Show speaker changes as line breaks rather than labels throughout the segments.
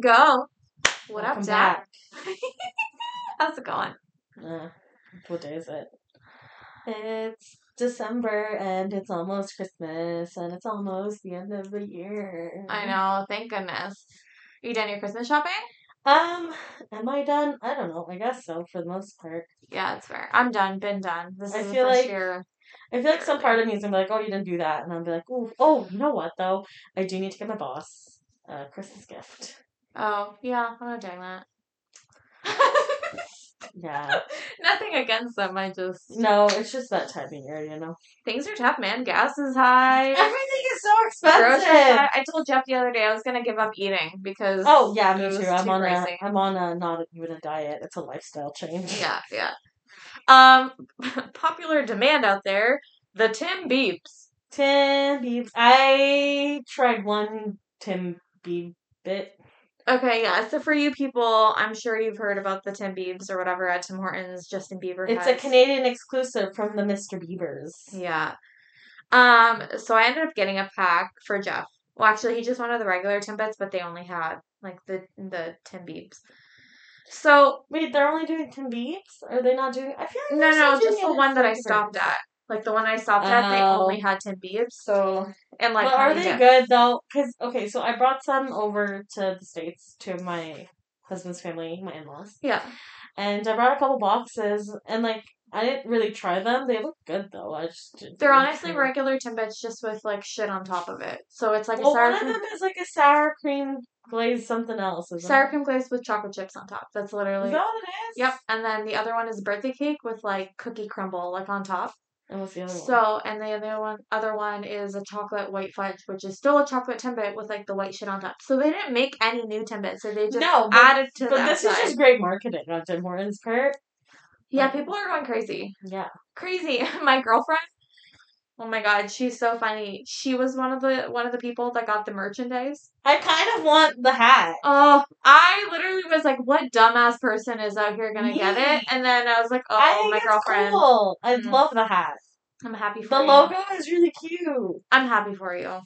go. What
Welcome
up, Jack? How's it going?
Uh, what day is it? It's December and it's almost Christmas and it's almost the end of the year.
I know. Thank goodness. You done your Christmas shopping?
Um, am I done? I don't know. I guess so for the most part.
Yeah, it's fair. I'm done. Been done. This
I
is
feel
first
like-
year.
I feel like some part of me is gonna be like, oh, you didn't do that, and I'll be like, oh, oh, you know what though? I do need to get my boss a Christmas gift.
Oh, yeah. I'm not doing that.
Yeah.
Nothing against them. I just
no, it's just that time of year, you know.
things are tough, man. Gas is high.
Everything is so expensive.
high. I told Jeff the other day I was gonna give up eating because
Oh yeah, me too. I'm
too
on a I'm on a not even a diet. It's a lifestyle change.
Yeah, yeah. Um, popular demand out there: the Tim Biebs.
Tim Biebs. I tried one Tim Bieb bit.
Okay, yeah. So for you people, I'm sure you've heard about the Tim Biebs or whatever at Tim Hortons. Justin Bieber.
It's a. Canadian exclusive from the Mr. Biebers.
Yeah. Um. So I ended up getting a pack for Jeff. Well, actually, he just wanted the regular Timbits, but they only had like the the Tim Biebs. So
Wait, they're only doing Tim Biebs? Are they not doing? I feel like
no, no, just the one that I stopped at. Like the one I stopped at, they
Oh.
only had Tim Biebs. So and like
but are they
dip.
good though? Because okay, so I brought some over to the states to my husband's family, my in-laws,
Yeah.
and I brought a couple boxes, and like I didn't really try them. They look good though. I just didn't
They're honestly
care.
regular Timbits just with like shit on top of it. So it's like a sour
one of
cream,
them is like a sour cream glazed something else. Isn't
sour
it?
cream glazed with chocolate chips on top. That's
Is
literally
that what it is?
Yep. And then the other one is birthday cake with like cookie crumble like on top.
And what's the other one?
So and the other one other one is a chocolate white fudge, which is still a chocolate Timbit with like the white shit on top. So they didn't make any new Timbits, so they just
No, but-
added to
But this
outside.
is just great marketing on Tim Hortons' part.
Yeah, people are going crazy.
Yeah.
Crazy. My girlfriend Oh my god, she's so funny. She was one of the one of the people that got the merchandise.
I kind of want the hat.
Oh, I literally was like, "What dumbass person is out here gonna get it?" And then I was like,
I
"Oh,
think
my girlfriend."
cool. I
Mm.
love the hat.
I'm happy for
The
you.
logo is really cute.
I'm happy for you.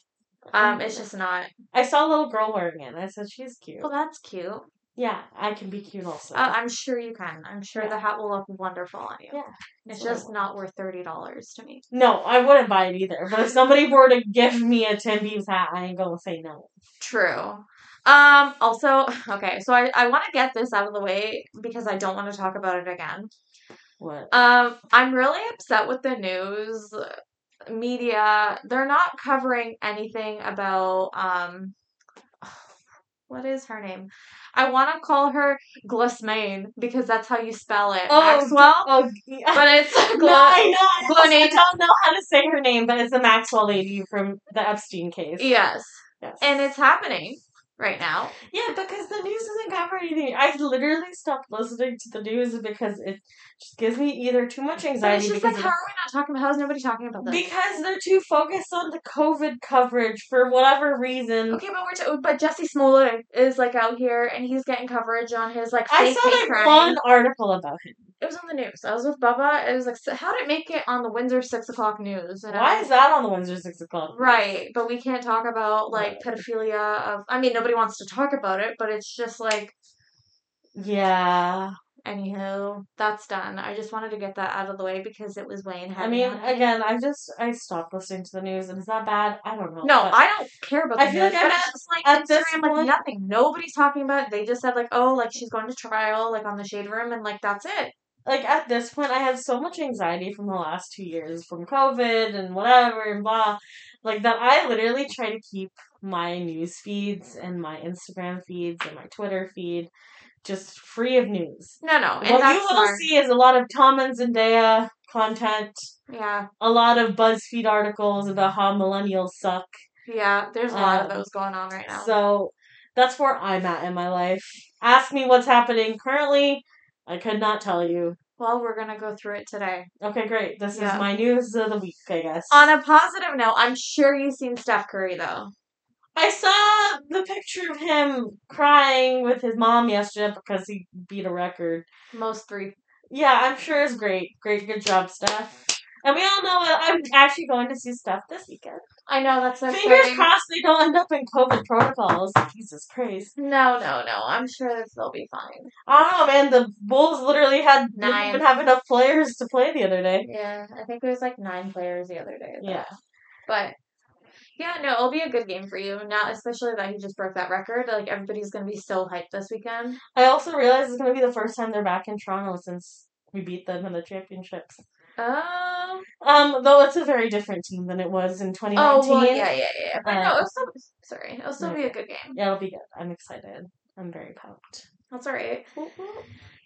Um, it's just not.
I saw a little girl wearing it. and I said she's cute.
Well, that's cute. Uh,
Yeah, I can be cute also.
I'm sure you can. I'm sure
Yeah.
the hat will look wonderful on you.
Yeah,
It's just not worth thirty dollars to me.
No, I wouldn't buy it either. But if somebody were to give me a Tim Biebs hat, I ain't gonna say no.
True. Um. Also, okay. So I I want to get this out of the way because I don't want to talk about it again.
What?
Um, I'm really upset with the news media. They're not covering anything about um what is her name? I want to call her Glusmain because that's how you spell it. Maxwell,
Oh, yeah.
but it's
no, I know. I don't know how to say her name, but it's the Maxwell lady from the Epstein case.
Yes,
Yes.
and it's happening right now.
Yeah, because the news doesn't cover anything. I literally stopped listening to the news because it just gives me either too much
But
anxiety
it's just
because
like, how are we not talking about? How is nobody talking about this?
because they're too focused on the COVID coverage for whatever reason.
Okay, but we're t- but Jesse Smollett is like out here and he's getting coverage on his like
I saw like
crime.
one article about him.
It was on the news. I was with Bubba. It was like, so how did it make it on the Windsor six o'clock news? And
Why
was-
is that on the Windsor Six O'clock?
right? But we can't talk about like
Right.
pedophilia. Of I mean, nobody wants to talk about it, but it's just like,
Yeah.
anywho, that's done. I just wanted to get that out of the way because it was weighing heavy.
I mean, again, I just I stopped listening to the news, and is that bad? I don't know.
No, I don't care about the
I feel
news,
like at-
it's just like
at this
Instagram, like
point-
nothing. Nobody's talking about it. They just said like, oh, like she's going to trial, like on the shade room, and like that's it.
Like at this point I have so much anxiety from the last two years from COVID and whatever and blah. Like that I literally try to keep my news feeds and my Instagram feeds and my Twitter feed just free of news.
No, no, and
what you will
smart.
see is a lot of Tom and Zendaya content,
Yeah,
a lot of BuzzFeed articles about how millennials suck.
yeah. There's a lot of
Um,
those going on right now.
So that's where I'm at in my life. Ask me what's happening currently. I could not tell you.
well, we're gonna go through it today.
Okay, great. This
Yeah.
is my news of the week, I guess.
On a positive note, I'm sure you've seen Steph Curry though.
I saw the picture of him crying with his mom yesterday because he beat a record.
Most three.
Yeah, I'm sure it's great. Great, good job, Steph. And we all know uh, I'm actually going to see Steph this weekend.
I know that's so
Fingers
exciting.
crossed they don't end up in COVID protocols. Jesus Christ.
No, no, no. I'm sure that they'll be fine.
Know, man. The Bulls literally had didn't even have enough players to play the other day.
Yeah, I think there's like nine players the other day. though.
Yeah.
But yeah, no, it'll be a good game for you. Now, especially that he just broke that record. Like everybody's gonna be so hyped this weekend.
I also realize it's gonna be the first time they're back in Toronto since we beat them in the championships.
Um.
Um, though it's a very different team than it was in 2019.
Oh well, yeah, yeah, yeah. But no,
Uh,
it'll still. Sorry, it'll still be a good game.
Yeah, it'll be good. I'm excited. I'm very pumped.
That's all right.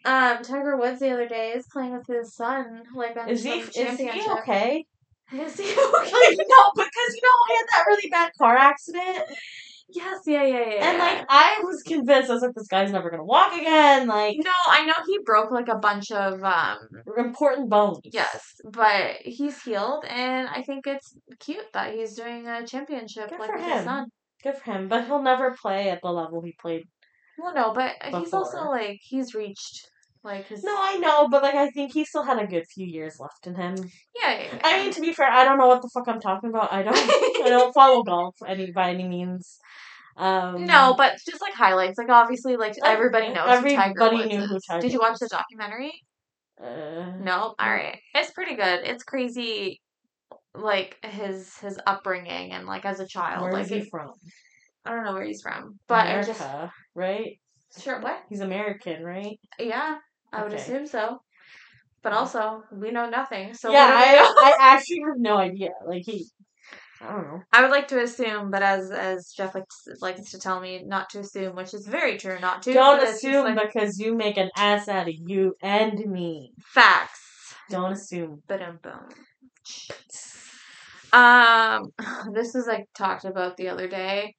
Um, Tiger Woods the other day is playing with his son, like on
Is he is he okay?
Is he okay?
no, because you know he had that really bad car accident,
yes, yeah, yeah, yeah.
and like I was convinced I was like, this guy's never gonna walk again. Like
no, I know he broke like a bunch of um
important bones.
Yes, but he's healed, and I think it's cute that he's doing a championship
Good
like
for
with his son.
good for him. But he'll never play at the level he played.
Well, no, but he's also like he's reached like his.
No, I know, but like I think he still had a good few years left in him.
Yeah, yeah, yeah.
I mean, to be fair, I don't know what the fuck I'm talking about. I don't. I don't follow golf any by any means. Um,
no, but just like highlights, like obviously, like everybody knows who Tiger
everybody
Woods
knew who Tiger
Did you watch the documentary?
Uh,
No. All right, it's pretty good. It's crazy, like his his upbringing and like as a child.
Where
like
is he
it-
from?
I don't know where he's from, but
America,
just
right?
sure what?
He's American, right?
Yeah, I would
Okay.
assume so. But also, we know nothing. So
yeah,
what do we know?
I, I actually have no idea. Like he, I don't know.
I would like to assume, but as as Jeff likes likes to tell me, not to assume, which is very true, not to.
Don't
but it's just,
assume
like,
because you make an ass out of you and me.
facts.
Don't assume.
But boom. Um, this is like talked about the other day.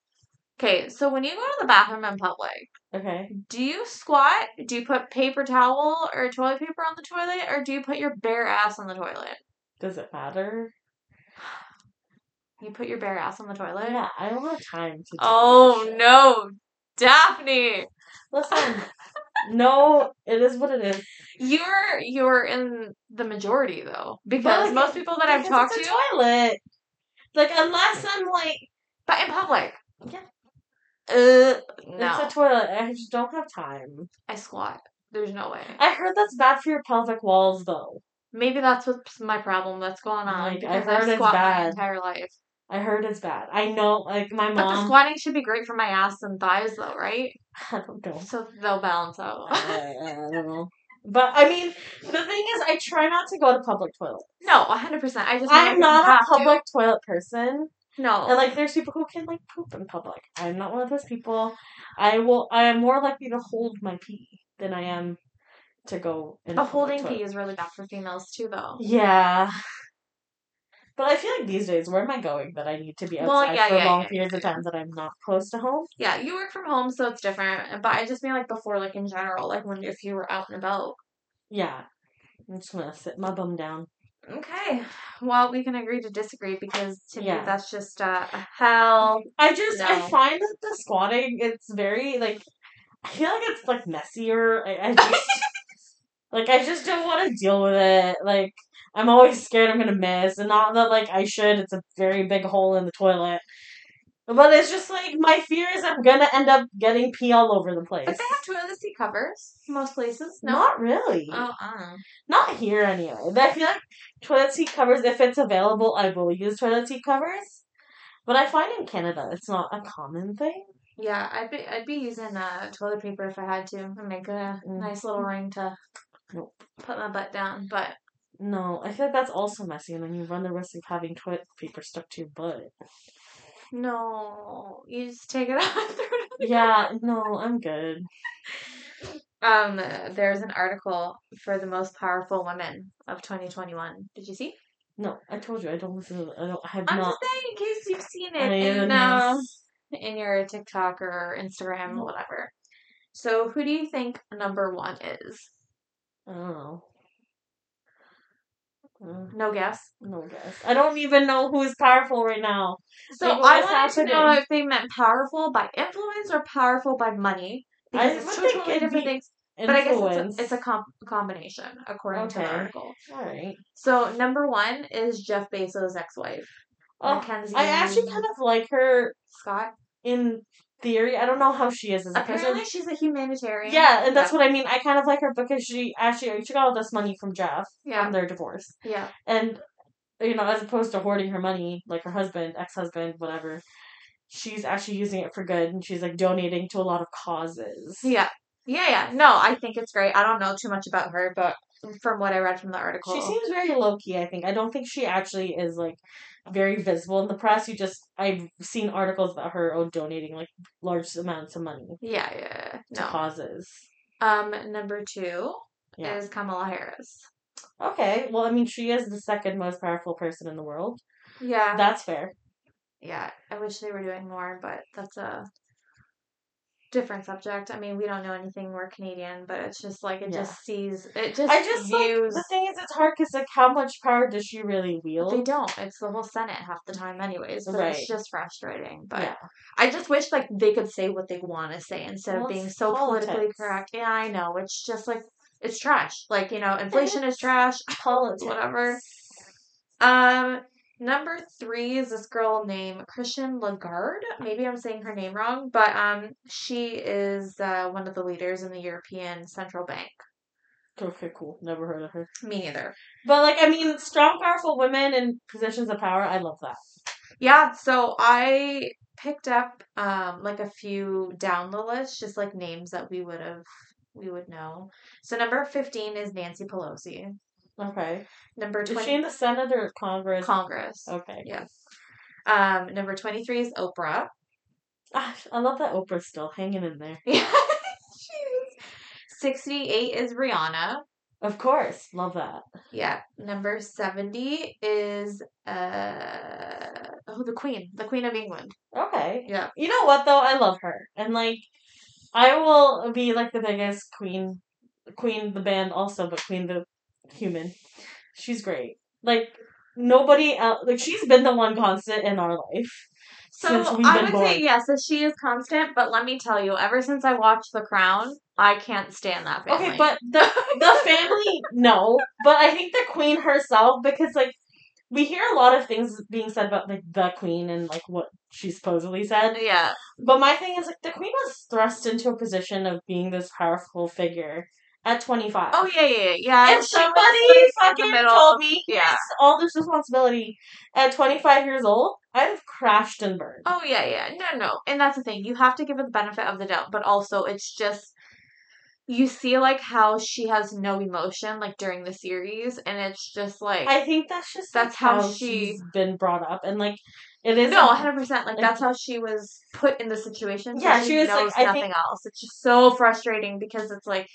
Okay, so when you go to the bathroom in public,
Okay.
do you squat? Do you put paper towel or toilet paper on the toilet, or do you put your bare ass on the toilet?
Does it matter?
You put your bare ass on the toilet?
Yeah, I don't have time to. do
Oh no, Daphne!
Listen, no, it is what it is.
You're you're in the majority though, because
like,
most people that I've talked to,
toilet. Like unless I'm like,
but in public,
Yeah.
Uh, no,
it's a toilet. I just don't have time.
I squat. There's no way.
I heard that's bad for your pelvic walls, though.
Maybe that's what's my problem that's going on
Like, I
because
heard
I've
it's
squat my
bad.
entire life.
I heard it's bad. I know, like my mom.
But the squatting should be great for my ass and thighs, though, right?
I don't know.
So they'll balance out.
I, I don't know. But I mean, the thing is, I try not to go to public toilets.
no, hundred percent. I just
I'm not a
to.
public toilet person.
No,
And like, there's people who can like poop in public. I'm not one of those people. I will. I am more likely to hold my pee than I am to go. In public
holding
toilet.
pee is really bad for females too, though.
Yeah. But I feel like these days, where am I going that I need to be outside
Well, yeah,
for
yeah,
long
yeah,
periods of time that I'm not close to home?
Yeah, you work from home, so it's different. But I just mean like before, like in general, like when if you were out and about.
Yeah. I'm just gonna sit my bum down.
Okay, well we can agree to disagree because to
Yeah.
me that's just uh, a hell.
I just I find that the squatting it's very like I feel like it's like messier. I, I just like I just don't want to deal with it. Like I'm always scared I'm gonna miss, and not that like I should. It's a very big hole in the toilet. But it's just like my fear is I'm gonna end up getting pee all over the place.
But they have toilet seat covers most places. No,
Not really.
oh, uh.
Not here anyway. But I feel like toilet seat covers, if it's available, I will use toilet seat covers. But I find in Canada it's not a common thing.
yeah, I'd be I'd be using uh, toilet paper if I had to and make a
Mm.
nice little ring to
Nope.
put my butt down. But
No, I feel like that's also messy, and then you run the risk of having toilet paper stuck to your butt.
No, you just take it out. it
Yeah, no, I'm good.
Um, there's an article for the most powerful women of 2021. Did you see?
No, I told you I don't listen. To, I don't. I have
I'm
not.
just saying in case you've seen it in uh, in your TikTok or Instagram or whatever. So, who do you think number one is?
I don't know. Uh,
No guess.
no guess. I don't even know who's powerful right now.
So
Like,
I wanted to know if they meant powerful by influence or powerful by money.
I
it's two
think
totally different things. But I guess it's a, it's a com- combination, according to the
Okay.
article.
All right.
So number one is Jeff Bezos' ex-wife.
Oh,
Mackenzie.
I actually kind of like her
Scott.
in theory. I don't know how she is as a
Apparently,
person.
she's a humanitarian.
Yeah, and that's
yeah.
what I mean. I kind of like her because she actually she got all this money from Jeff
Yeah.
from their divorce,
Yeah.
and you know, as opposed to hoarding her money like her husband, ex husband, whatever, she's actually using it for good, and she's like donating to a lot of causes.
Yeah. Yeah, yeah. No, I think it's great. I don't know too much about her, but from what I read from the article.
She seems very low key. I think I don't think she actually is like very visible in the press. You just I've seen articles about her oh, donating like large amounts of money
yeah, yeah.
to
No.
causes.
Um, number two
Yeah.
is Kamala Harris.
Okay, well, I mean, she is the second most powerful person in the world.
Yeah.
That's fair.
yeah. I wish they were doing more, but that's a different subject. I mean, we don't know anything. We're Canadian, but it's just like it
Yeah.
just sees it just
I just like
views.
the thing is, it's hard because like, how much power does she really wield?
they don't. It's the whole Senate half the time, anyways. But
Right.
it's just frustrating. But
yeah,
I just wish like they could say what they want to say instead
Well,
of being so politically correct. Yeah, I know. It's just like it's trash. Like you know, inflation is trash.
politics,
Whatever. Um, number three is this girl named Christian Lagarde. Maybe I'm saying her name wrong, but um, she is uh, one of the leaders in the European Central Bank.
Okay, cool. Never heard of her.
Me neither.
But like, I mean, strong, powerful women in positions of power. I love that.
Yeah, so I picked up um like a few down the list, just like names that we would have we would know. So number fifteen is Nancy Pelosi.
Okay,
Number
is she in the Senate or Congress?
Congress.
okay.
Yes. Um, number twenty three is Oprah.
Ah, I love that Oprah's still hanging in there.
Yeah. She's 68 is Rihanna.
Of course, love that.
Yeah. Number 70 is uh oh the Queen, the Queen of England.
Okay.
Yeah.
You know what though? I love her, and like, I will be like the biggest Queen, Queen the band also, but Queen the human. She's great. Like nobody else. Like she's been the one constant in our life.
So
Since we've
I
been
would
born.
say yes, that she is constant, but let me tell you, ever since I watched The Crown, I can't stand that family.
Okay, but the the family no, but I think the Queen herself because like we hear a lot of things being said about like the Queen and like what she supposedly said.
yeah,
But my thing is like the Queen was thrust into a position of being this powerful figure at twenty five.
oh yeah, yeah, yeah.
If
so
somebody
like
fucking told me
Yeah.
all this responsibility at 25 years old, I'd have crashed and burned.
Oh yeah, yeah. No, no. And that's the thing. You have to give it the benefit of the doubt, but also it's just you see like how she has no emotion like during the series and it's just like
I think that's just
That's
like,
how
how
she-
she's been brought up, and like it is
no, hundred percent. Like that's how she was put in the situation. so
Yeah, she was, like,
nothing
think-
else. It's just so frustrating because it's like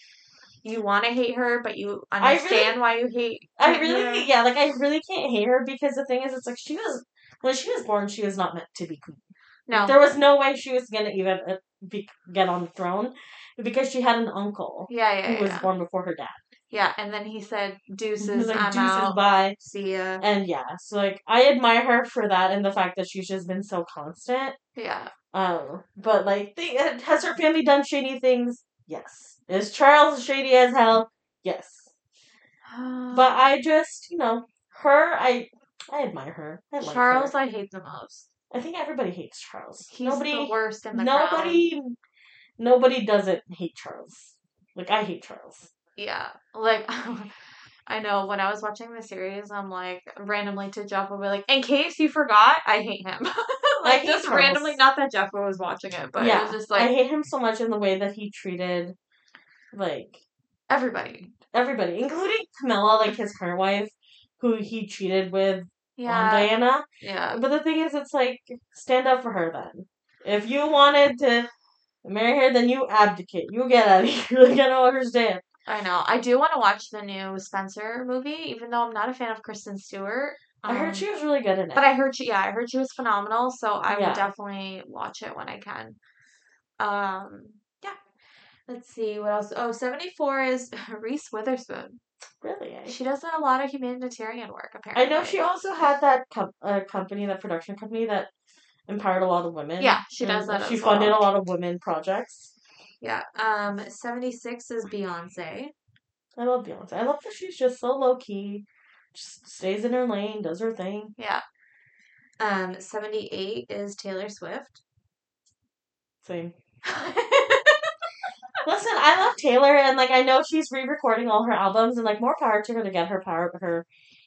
you want to hate her, but you
I really-
understand why you hate.
I really,
her.
yeah, like I really can't hate her because the thing is, it's like she was when she was born, she was not meant to be queen.
no.
There was no way she was gonna even uh, be, get on the throne because she had an uncle
yeah, yeah,
who was born before her dad.
yeah. And then he said, "Deuces,
like,
I'm
"Deuces,
out.
bye."
See ya."
And yeah, so like I admire her for that and the fact that she's just been so constant.
Yeah.
Um, but like, they, uh, has her family done shady things? Yes. Is Charles shady as hell? Yes. But I just, you know, her, I, I admire her. I like
Charles,
her.
I hate the most.
I think everybody hates Charles.
He's
nobody,
the worst in the
nobody, nobody doesn't hate Charles. Like I hate Charles.
Yeah, like I know when I was watching the series, I'm like randomly to Jeff will be like, "In case you forgot, I hate him." Like
hate
just
Charles.
randomly, not that Jeff was watching it, but it
yeah,
was just
I hate him so much in the way that he treated, like
everybody.
everybody, including Camilla, like his current wife, who he cheated with on
Yeah,
Diana.
yeah,
But the thing is, it's like stand up for her. Then, if you wanted to marry her, then you abdicate. You get out of here. Like I don't understand.
I know. I do want to watch the new Spencer movie, even though I'm not a fan of Kristen Stewart.
I heard
Um,
she was really good in it.
But I heard she, yeah, I heard she was phenomenal. So I
Yeah.
will definitely watch it when I can. Um. Let's see what else. Oh, 74 is Reese Witherspoon.
really. eh?
She does a lot of humanitarian work, apparently.
I know she also had that com- uh, company, that production company that empowered a lot of women.
Yeah, she does that
She funded
well.
a lot of women projects.
Yeah. Um, 76 is Beyonce.
I love Beyonce. I love that she's just so low key, just stays in her lane, does her thing.
Yeah. Um, 78 is Taylor Swift.
Same. Listen, I love Taylor, and like I know she's re-recording all her albums, and like more power to her to get her power, her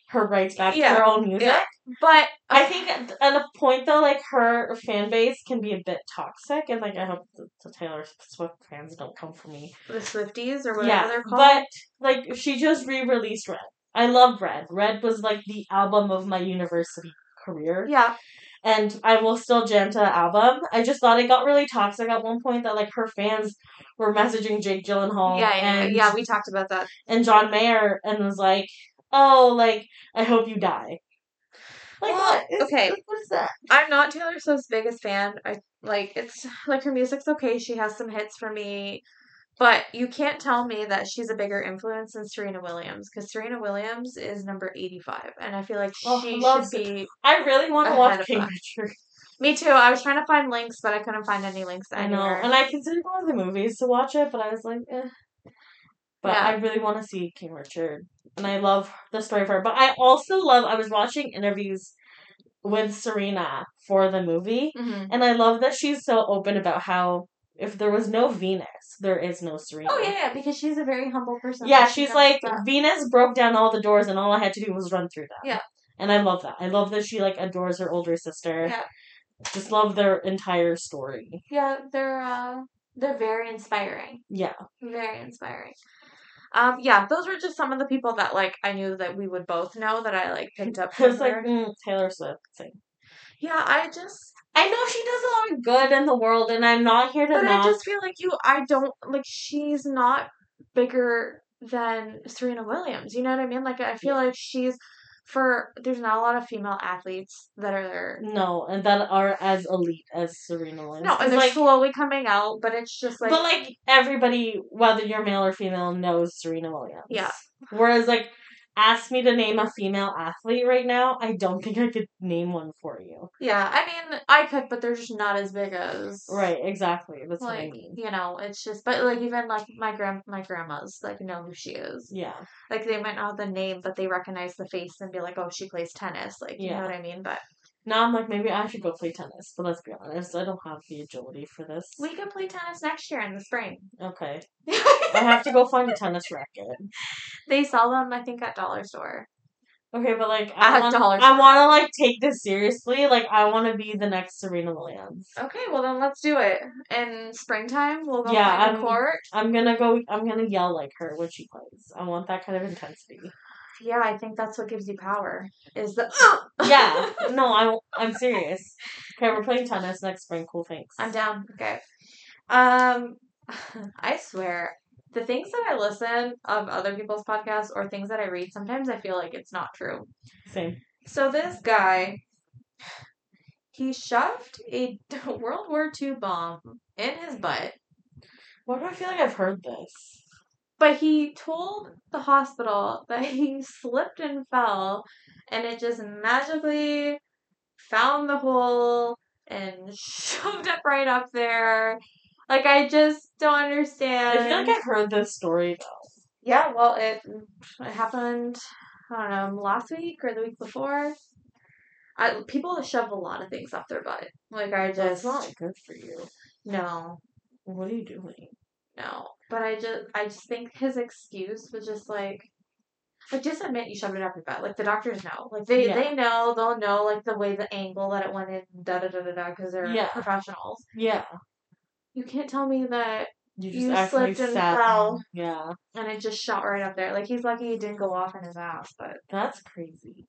her rights back to her own music.
yeah. but
I think at at a point though, like her fan base can be a bit toxic, and like I hope the, the Taylor Swift fans don't come for me.
the Swifties or whatever
Yeah,
they're called.
but like she just re-released Red. I love Red. Red was like the album of my university career,
yeah,
and I will still jam to the album. I just thought it got really toxic at one point that like her fans were messaging Jake Gyllenhaal
yeah, yeah,
and
yeah. We talked about that.
and John Mayer and was like, "Oh, like I hope you die." Like
Well,
what? Is-
okay.
like, what is that?
I'm not Taylor Swift's biggest fan. I like it's like her music's okay. She has some hits for me, but you can't tell me that she's a bigger influence than Serena Williams because Serena Williams is number 85, and I feel like
Oh,
she should be.
I really want to watch King. Richard.
Me too. I was trying to find links, but I couldn't find any links
I know,
anywhere.
and I considered one of the movies to watch it, but I was like, eh. But
Yeah.
I really want to see King Richard, and I love the story of her. But I also love. I was watching interviews with Serena for the movie,
Mhm.
and I love that she's so open about how if there was no Venus, there is no Serena.
Oh yeah, yeah, because she's a very humble person.
Yeah,
She
she's like. Venus broke down all the doors, and all I had to do was run through them.
Yeah.
and I love that. I love that she like adores her older sister.
Yeah.
just love their entire story.
yeah, they're uh, they're very inspiring.
Yeah,
Very inspiring. Um, yeah, those were just some of the people that like I knew that we would both know that I like picked up.
I
From
was like mm, Taylor Swift. Same.
Yeah, I just,
I know she does a lot of good in the world, and I'm not here to
but
knock.
I just feel like you. I don't like. She's not bigger than Serena Williams. You know what I mean? Like I feel like she's for. There's not a lot of female athletes that are there.
No, and that are as elite as Serena Williams.
No, and they're
like,
slowly coming out, but it's just like,
but like everybody, whether you're male or female, knows Serena Williams.
Yeah.
Whereas like, ask me to name a female athlete right now, I don't think I could name one for you.
yeah. I mean, I could, but they're just not as big as
Right. Exactly. That's what I
like
mean.
you know it's just but like even like my grand my grandmas like know who she is
Yeah.
like they might not know the name but they recognize the face and be like oh she plays tennis like you
Yeah.
know what i mean but
Now I'm like, maybe I should go play tennis. But let's be honest, I don't have the agility for this.
we could play tennis next year in the spring
Okay. I have to go find a tennis racket.
they sell them i think at dollar store
Okay, but like I want, I want to like take this seriously. Like I want to be the next Serena Williams.
okay well then let's do it in springtime we'll go
Yeah, I'm-
court
I'm gonna go. I'm gonna yell like her when she plays. I want that kind of intensity.
Yeah i think that's what gives you power is the
Yeah. No, I'm I'm serious. Okay, we're playing tennis next spring. Cool. Thanks.
i'm down okay um i swear the things that i listen of other people's podcasts or things that i read sometimes i feel like it's not true
Same.
So this guy, he shoved a World War II bomb in his butt,
Why do I feel like I've heard this?
But he told the hospital that he slipped and fell, and it just magically found the hole and shoved it right up there. Like I just don't understand.
I feel like I've heard this story though.
Yeah, well, it it happened. I don't know, last week or the week before. I people shove a lot of things up their butt. Like I
That's
just
not good for you.
no,
What are you doing?
No. But I just I just think his excuse was just like. Like just admit you shoved it up your butt. Like the doctors know. Like they
Yeah.
they know. They'll know like the way the angle that it went in. Da da da da da. Because they're
Yeah.
professionals.
Yeah.
You can't tell me that
You just
You slipped and
sat.
fell.
Yeah.
and it just shot right up there. Like he's lucky he didn't go off in his ass. But
That's crazy.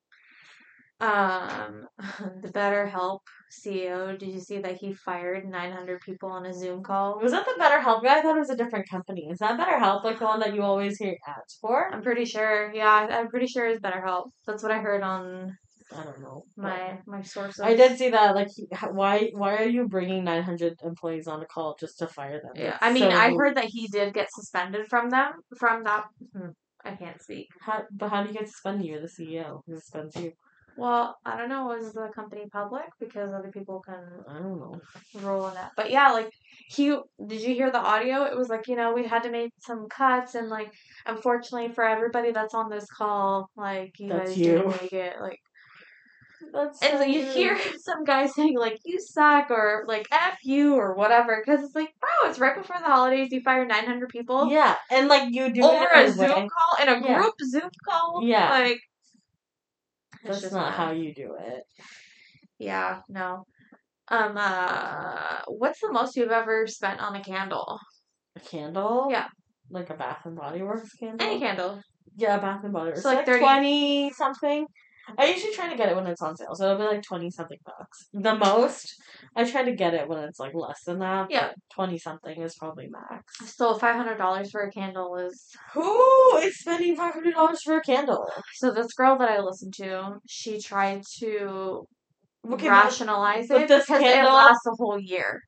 Um, the BetterHelp CEO, did you see that he fired 900 people on a Zoom call?
Was that the BetterHelp guy? I thought it was a different company. Is that BetterHelp like the one that you always hear ads for?
I'm pretty sure. Yeah, I'm pretty sure it's BetterHelp. That's what I heard on
I don't know.
my my sources.
I did see that. Like, why why are you bringing nine hundred employees on a call just to fire them?
Yeah,
That's
I mean,
so-
I heard that he did get suspended from them from that. hmm, I can't speak.
How, but how do you get suspended? You're the CEO. Who suspends you?
Well, I don't know. Was the company public because other people can
I don't know.
Roll in that. But yeah, like he did you hear the audio? It was like, you know, we had to make some cuts and like unfortunately for everybody that's on this call, like you
That's
guys
you.
didn't make it. Like
That's
And
so
you hear some guy saying like "you suck" or like "f you" or whatever, because it's like, bro, it's right before the holidays. You fire nine hundred people
Yeah, and like you do
over a Zoom
way-
call in a
Yeah.
group Zoom call.
Yeah.
like
That's
just
not
not-
how you do it.
Yeah, no. Um, uh, what's the most you've ever spent on a candle?
A candle?
Yeah.
Like a Bath and Body Works candle?
Any candle.
Yeah, Bath and Body Works.
So, like,
like
30
twenty something. I usually try to get it when it's on sale, so it'll be like twenty something bucks. The most I try to get it when it's like less than that.
Yeah.
twenty something is probably max.
So five hundred dollars for a candle is
Who is spending five hundred dollars for a candle?
so this girl that I listened to, she tried to
Okay,
rationalize
but
it
this
because
candle-
it lasts a whole year.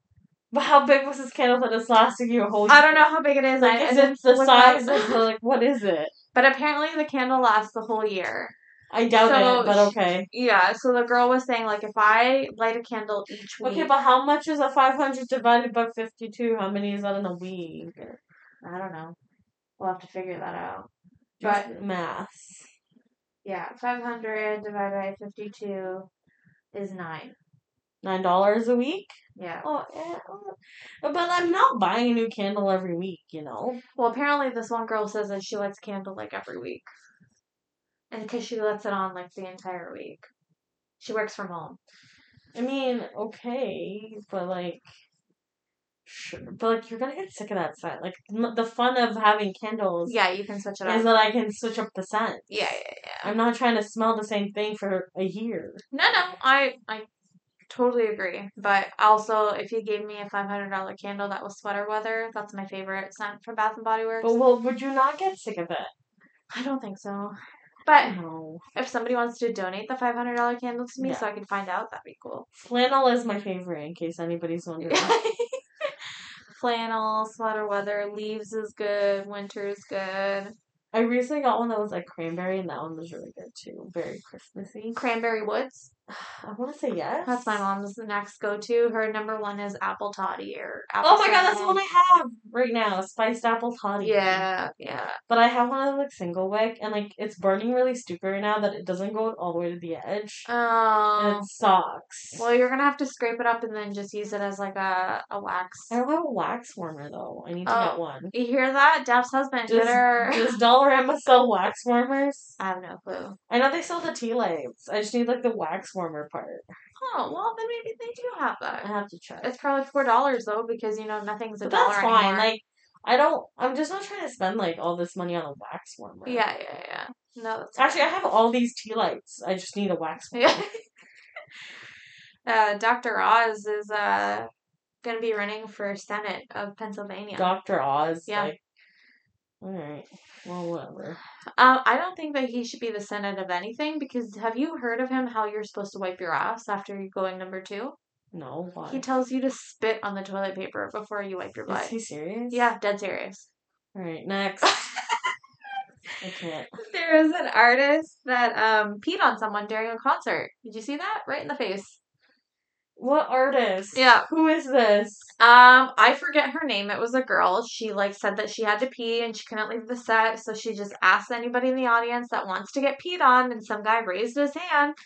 but how big was this candle that is lasting you a whole? Year?
I don't know how big it is.
Like,
I,
is it the size of like what is it?
But apparently the candle lasts the whole year.
I doubt
So
it, but okay.
Yeah, so the girl was saying like if I light a candle each week,
Okay, but how much is a five hundred divided by fifty two? How many is that in a week?
I don't know. We'll have to figure that out.
Just
But
maths.
yeah, five hundred divided by fifty-two is nine.
Nine dollars a week?
Yeah.
Oh, oh. but I'm not buying a new candle every week, you know.
Well, apparently this one girl says that she lights a candle like every week, and because she lets it on like the entire week, she works from home.
I mean, okay, but like, sure, but like you're gonna get sick of that scent. Like m- the fun of having candles
Yeah, you can switch it
is
up.
that I can switch up the scent.
Yeah, yeah, yeah.
I'm not trying to smell the same thing for a year.
No, no, I I totally agree. But also, if you gave me a five hundred dollar candle that was sweater weather, that's my favorite scent from Bath and Body Works.
But well, would you not get sick of it?
I don't think so. But
No.
if somebody wants to donate the five hundred dollar candle to me
Yeah.
so I can find out, that'd be cool.
Flannel is my favorite, in case anybody's wondering.
Flannel, sweater weather, leaves is good, winter is good.
I recently got one that was like cranberry, and that one was really good too. Very Christmassy.
Cranberry Woods.
I want to say yes.
That's my mom's next go to. Her number one is apple toddy or apple
Oh my god, that's the one I have right now. Spiced apple toddy.
Yeah, yeah.
But I have one of like single wick, and like it's burning really stupid right now that it doesn't go all the way to the edge, oh. and
Oh.
it sucks.
Well, you're gonna have to scrape it up and then just use it as like a, a wax.
I don't have a wax warmer though. I need to
Oh.
get one.
You hear that? Daph's husband.
Does,
her.
does Dollarama sell wax warmers?
I have no clue.
I know they sell the tea lights. I just need like the wax warmer part.
Oh well, then maybe they do have that.
I have to check.
It's probably four dollars though because you know nothing's a
But
dollar
that's fine.
anymore.
Like I don't. I'm just not trying to spend like all this money on a wax warmer.
yeah, yeah, yeah. No,
Actually, I have all these tea lights. I just need a wax warmer.
Yeah. uh, Dr. Oz is uh gonna be running for Senate of Pennsylvania.
Doctor Oz.
Yeah.
Like, all right. Well, whatever.
Um, I don't think that he should be the Senate of anything because have you heard of him? How you're supposed to wipe your ass after you're going number two?
No. Why?
He tells you to spit on the toilet paper before you wipe your
Is
butt.
he serious?
Yeah, dead serious.
All right. Next. I can't.
There was an artist that um peed on someone during a concert. Did you see that? Right in the face.
What artist?
Yeah.
Who is this?
Um, I forget her name. It was a girl. She like said that she had to pee and she couldn't leave the set, so she just asked anybody in the audience that wants to get peed on, and some guy raised his hand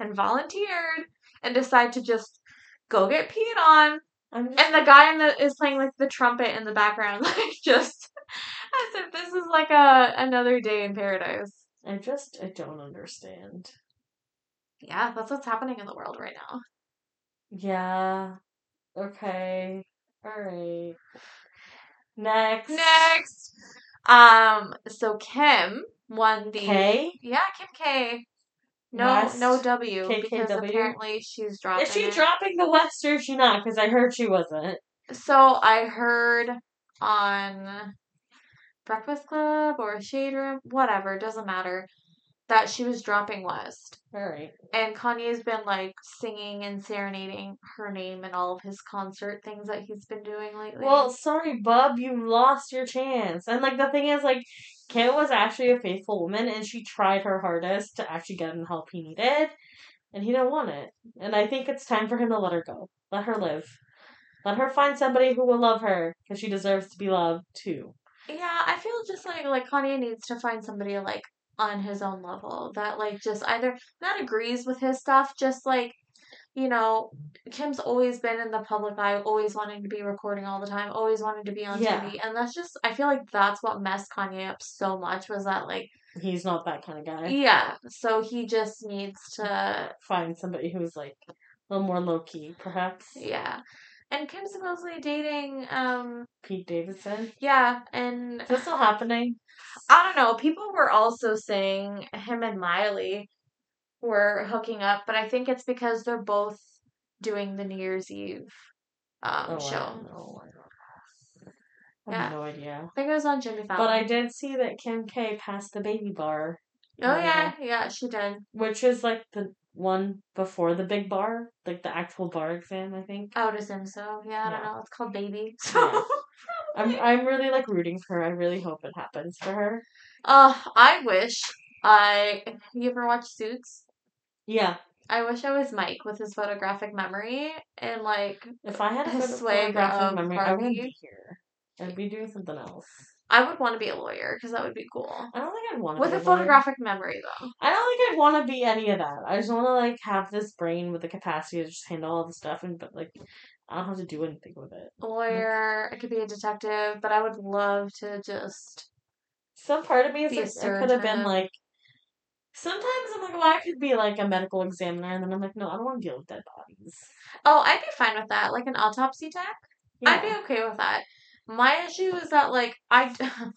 and volunteered and decided to just go get peed on. And the guy in the is playing like the trumpet in the background, like just as if this is like a another day in paradise.
I just. I don't understand.
Yeah, that's what's happening in the world right now.
Yeah. Okay. All right. Next.
Next. Um, so Kim won the
K.
Yeah, Kim K. No,
West.
no W because apparently she's dropping.
Is she
it.
dropping the West or is she not? Because I heard she wasn't.
So I heard on Breakfast Club or Shade Room, whatever, doesn't matter, that she was dropping West.
All right.
And Kanye's been like singing and serenading her name in all of his concert things that he's been doing lately.
Well, sorry, bub, you lost your chance. And like the thing is, like, Kim was actually a faithful woman, and she tried her hardest to actually get him the help he needed, and he didn't want it. And I think it's time for him to let her go. Let her live. Let her find somebody who will love her, because she deserves to be loved too.
yeah, I feel just like like Kanye needs to find somebody like on his own level that like just either not agrees with his stuff, just like you know, Kim's always been in the public eye, always wanting to be recording all the time, always wanting to be on
Yeah.
TV. And that's just, I feel like that's what messed Kanye up so much was that, like,
He's not that kind of guy.
yeah, so he just needs to,
Find somebody who's like a little more low key, perhaps.
yeah. And Kim's supposedly dating, um,
Pete Davidson.
yeah, and
Is this still happening?
I don't know, people were also saying him and Miley were hooking up, but I think it's because they're both doing the New Year's Eve um,
Oh,
show.
I
Yeah.
have no idea.
I think it was on Jimmy Fallon.
But I did see that Kim K passed the baby bar,
Oh
yeah,
yeah, she did.
which is like the one before the big bar, like the actual bar exam, I think.
I would assume so. Yeah, I don't know. It's called Baby.
Yeah. I'm I'm really like rooting for her. I really hope it happens for her.
uh, I wish I. You ever watch Suits?
Yeah.
I wish I was Mike with his photographic memory and like
If I had a
His
photographic memory, I wouldn't be here. I'd be doing something else.
I would want to be a lawyer because that would be cool.
I don't think I'd want to
With
be
a
lawyer.
photographic memory though.
I don't think I'd want to be any of that. I just want to like have this brain with the capacity to just handle all the stuff, and but like I don't have to do anything with it.
A lawyer, I could be a detective, but I would love to just
Some part of me is like, I could have been like. Sometimes I'm like, well, I could be like a medical examiner, and then I'm like, no, I don't want to deal with dead bodies.
Oh, I'd be fine with that. Like an autopsy tech. I'd be okay with that. My issue is that like I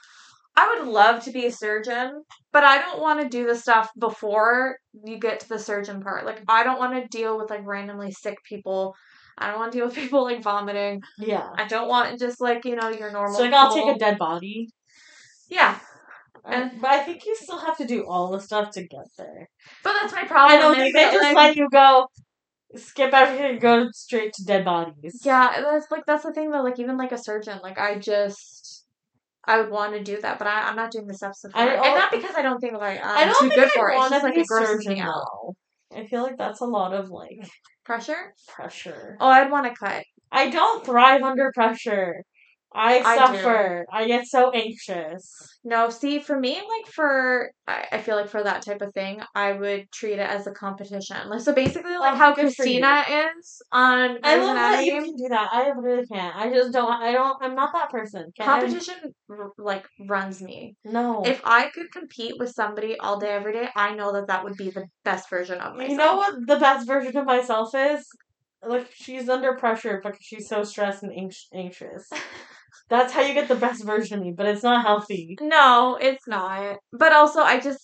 I would love to be a surgeon, but I don't want to do the stuff before you get to the surgeon part. Like I don't want to deal with like randomly sick people. I don't want to deal with people like vomiting.
Yeah.
I don't want just like, you know, your normal
So like, I'll take a dead body,
Yeah.
and, but I think you still have to do all the stuff to get there.
But that's my problem.
I
don't
think they just
like,
let you go, skip everything, and go straight to dead bodies.
Yeah, that's like that's the thing though, like even like a surgeon, like I just I would want to do that, but I, I'm not doing the steps.
I
and
don't-
because I don't think like I'm
I don't
too good
I'd
for it. It's
want
just
to
like
be a surgeon
out.
I feel like that's a lot of like
Pressure?
pressure.
Oh, I'd want to cut.
I don't thrive under pressure. I
I
suffer. I, get so anxious.
No, see, for me, like for I, I feel like for that type of thing, I would treat it as a competition. Like so, basically, like
Oh,
how. Christina is on
I love that you can do that. I really can't. I just don't. I don't. I'm not that person. Can
Competition r- like runs me.
No.
If I could compete with somebody all day, every day, I know that that would be the best version of myself.
You know what the best version of myself is? Like she's under pressure because she's so stressed and anx- anxious. That's how you get the best version of me, but it's not healthy.
No, it's not. But also, I just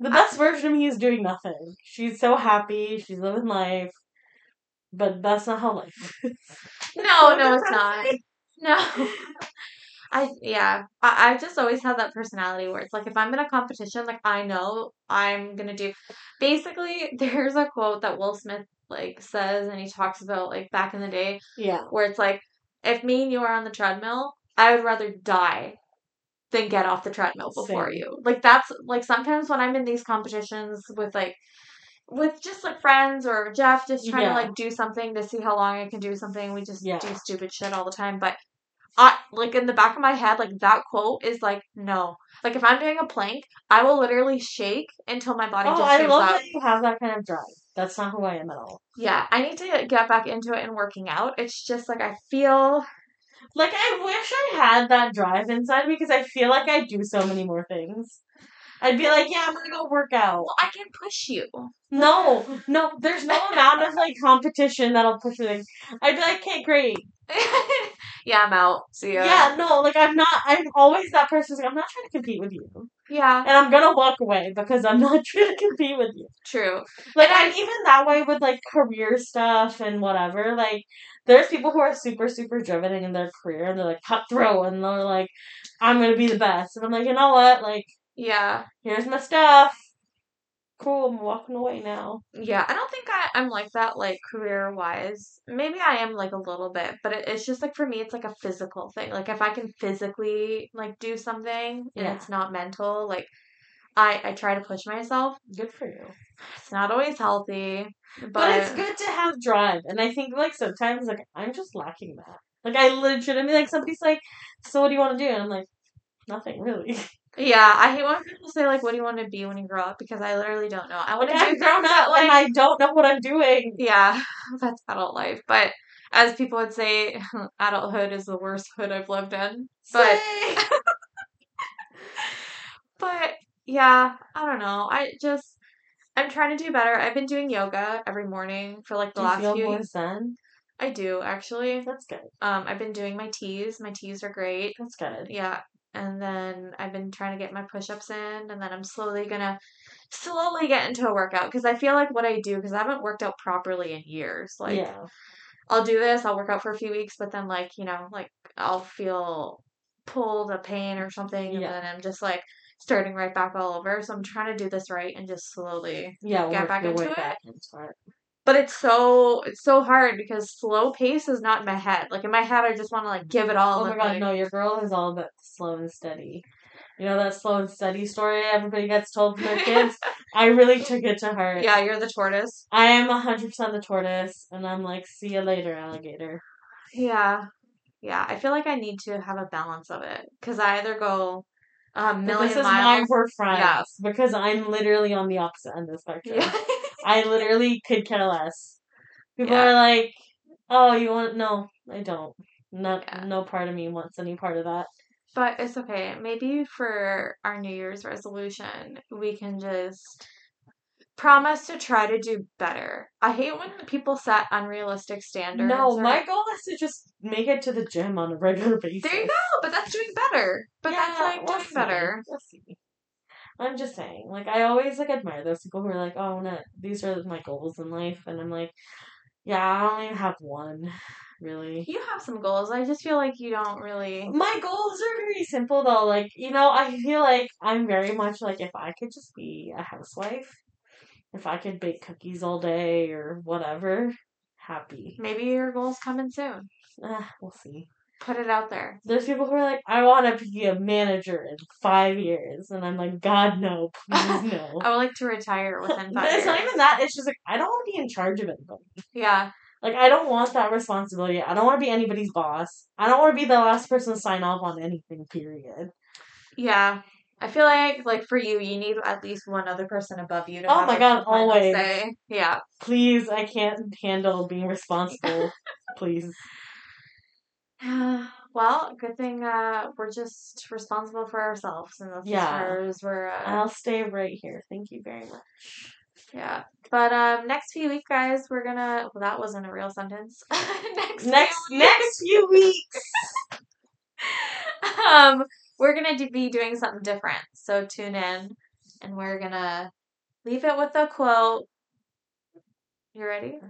The best version of me is doing nothing. She's so happy. She's living life, but that's not how life. is.
no, no, it's not. No. I yeah. I, I just always have that personality where it's like if I'm in a competition, like I know I'm gonna do basically there's a quote that Will Smith like says and he talks about like back in the day
Yeah.
where it's like if me and you are on the treadmill, I would rather die than get off the treadmill before
Same.
you. Like that's like sometimes when I'm in these competitions with like with just like friends or Jeff just trying
Yeah.
to like do something to see how long I can do something. We just
Yeah.
do stupid shit all the time. But I like in the back of my head, like that quote is like no. Like if I'm doing a plank, I will literally shake until my body
Oh,
just
I love
up.
that you have that kind of drive. That's not who I am at all.
Yeah, I need to get back into it and working out. It's just like I feel
Like I wish I had that drive inside me because I feel like I do so many more things. I'd be like, yeah, I'm gonna go work out.
well, I can push you.
No, no, there's no amount of like competition that'll push me. I'd be like, okay, great.
yeah, I'm out. See ya.
Yeah, no, like I'm not. I'm always that person. who's Like, I'm not trying to compete with you,
Yeah,
and I'm gonna walk away because I'm not trying to compete with you.
true.
Like
And I-
I'm even that way with like career stuff and whatever. Like there's people who are super super driven in their career and they're like cutthroat and they're like, I'm gonna be the best, and I'm like, you know what? Like
Yeah,
here's my stuff. Cool, I'm walking away now.
yeah. I don't think I, I'm like that, like career wise. Maybe I am like a little bit, but it, it's just like for me, it's like a physical thing. Like if I can physically like do something and
Yeah.
it's not mental, like I I try to push myself.
Good for you.
It's not always healthy, but,
But, it's good to have drive, and I think like sometimes like I'm just lacking that. Like I legitimately like somebody's like, so what do you want to do? And I'm like, nothing really.
Yeah, I hate when people say like, "What do you want to be when you grow up?" Because I literally don't know. I want to
I'm grown up
like
and I don't know what I'm doing.
Yeah, that's adult life. But as people would say, adulthood is the worst hood I've lived in. But but yeah, I don't know. I just I'm trying to do better. I've been doing yoga every morning for like the
Do you
last few
more zen?
I do actually.
That's good.
Um I've been doing my teas. My teas are great.
That's good.
Yeah. And then I've been trying to get my push-ups in and then I'm slowly gonna slowly get into a workout because I feel like what I do because I haven't worked out properly in years. Like
yeah.
I'll do this, I'll work out for a few weeks, but then like, you know, like I'll feel pulled a pain or something and then I'm just like starting right back all over. So I'm trying to do this right and just slowly
Yeah,
get
work
back into it.
back into it.
But it's so it's so hard because slow pace is not in my head. Like in my head I just want to like give it all
Oh my god,
like,
no, your girl is all about slow and steady. You know that slow and steady story everybody gets told from their kids? I really took it to heart.
Yeah, you're the tortoise.
I am 100% the tortoise, and I'm like, see you later, alligator.
Yeah. Yeah, I feel like I need to have a balance of it because I either go a million
this is why
miles.
we're friends.
Yeah.
Because I'm literally on the opposite end of the spectrum.
Yeah.
I literally could care less. People
Yeah.
are like, oh, you want. No, I don't. Not,
Yeah.
No part of me wants any part of that.
But it's okay. Maybe for our New Year's resolution, we can just promise to try to do better. I hate when people set unrealistic standards.
No,
or-
my goal is to just make it to the gym on a regular basis.
There you go. But that's doing better. But that's
Yeah,
like
we'll
doing
see.
better.
We'll see. I'm just saying, like I always like admire those people who are like, oh, no, these are my goals in life, and I'm like, yeah, I don't even have one, really.
You have some goals. I just feel like you don't really.
My goals are very simple though. Like you know, I feel like I'm very much like if I could just be a housewife, if I could bake cookies all day or whatever, happy.
Maybe your goal's coming soon.
Ah, we'll see.
Put it out there.
There's people who are like, I want to be a manager in five years, and I'm like, God no, please no.
I would like to retire within
But
five
it's not even that. It's just like I don't want to be in charge of anybody.
Yeah.
Like I don't want that responsibility. I don't want to be anybody's boss. I don't want to be the last person to sign off on anything. Period.
Yeah. I feel like like for you, you need at least one other person above you to
Oh my God, always.
say. Yeah.
Please, I can't handle being responsible. Please.
well, good thing uh we're just responsible for ourselves and that's
Yeah.
as far as we're uh,
I'll stay right here. Thank you very much.
yeah. But um next few weeks guys we're gonna well that wasn't a real sentence. next
Next
few
next few weeks.
um, we're gonna do, be doing something different. So tune in, and we're gonna leave it with a quote. You ready?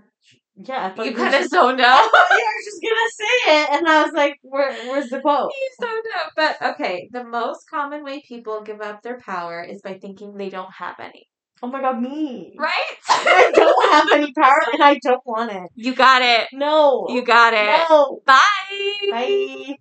Yeah, I thought
You kind of zoned out.
yeah, I was just gonna say it, and I was like, "Where? Where's the quote?"
You zoned out. But okay, the most common way people give up their power is by thinking they don't have any.
Oh my god, me.
Right?
I don't have any power, and I don't want it.
You got it.
No.
You got it.
No.
Bye.
Bye.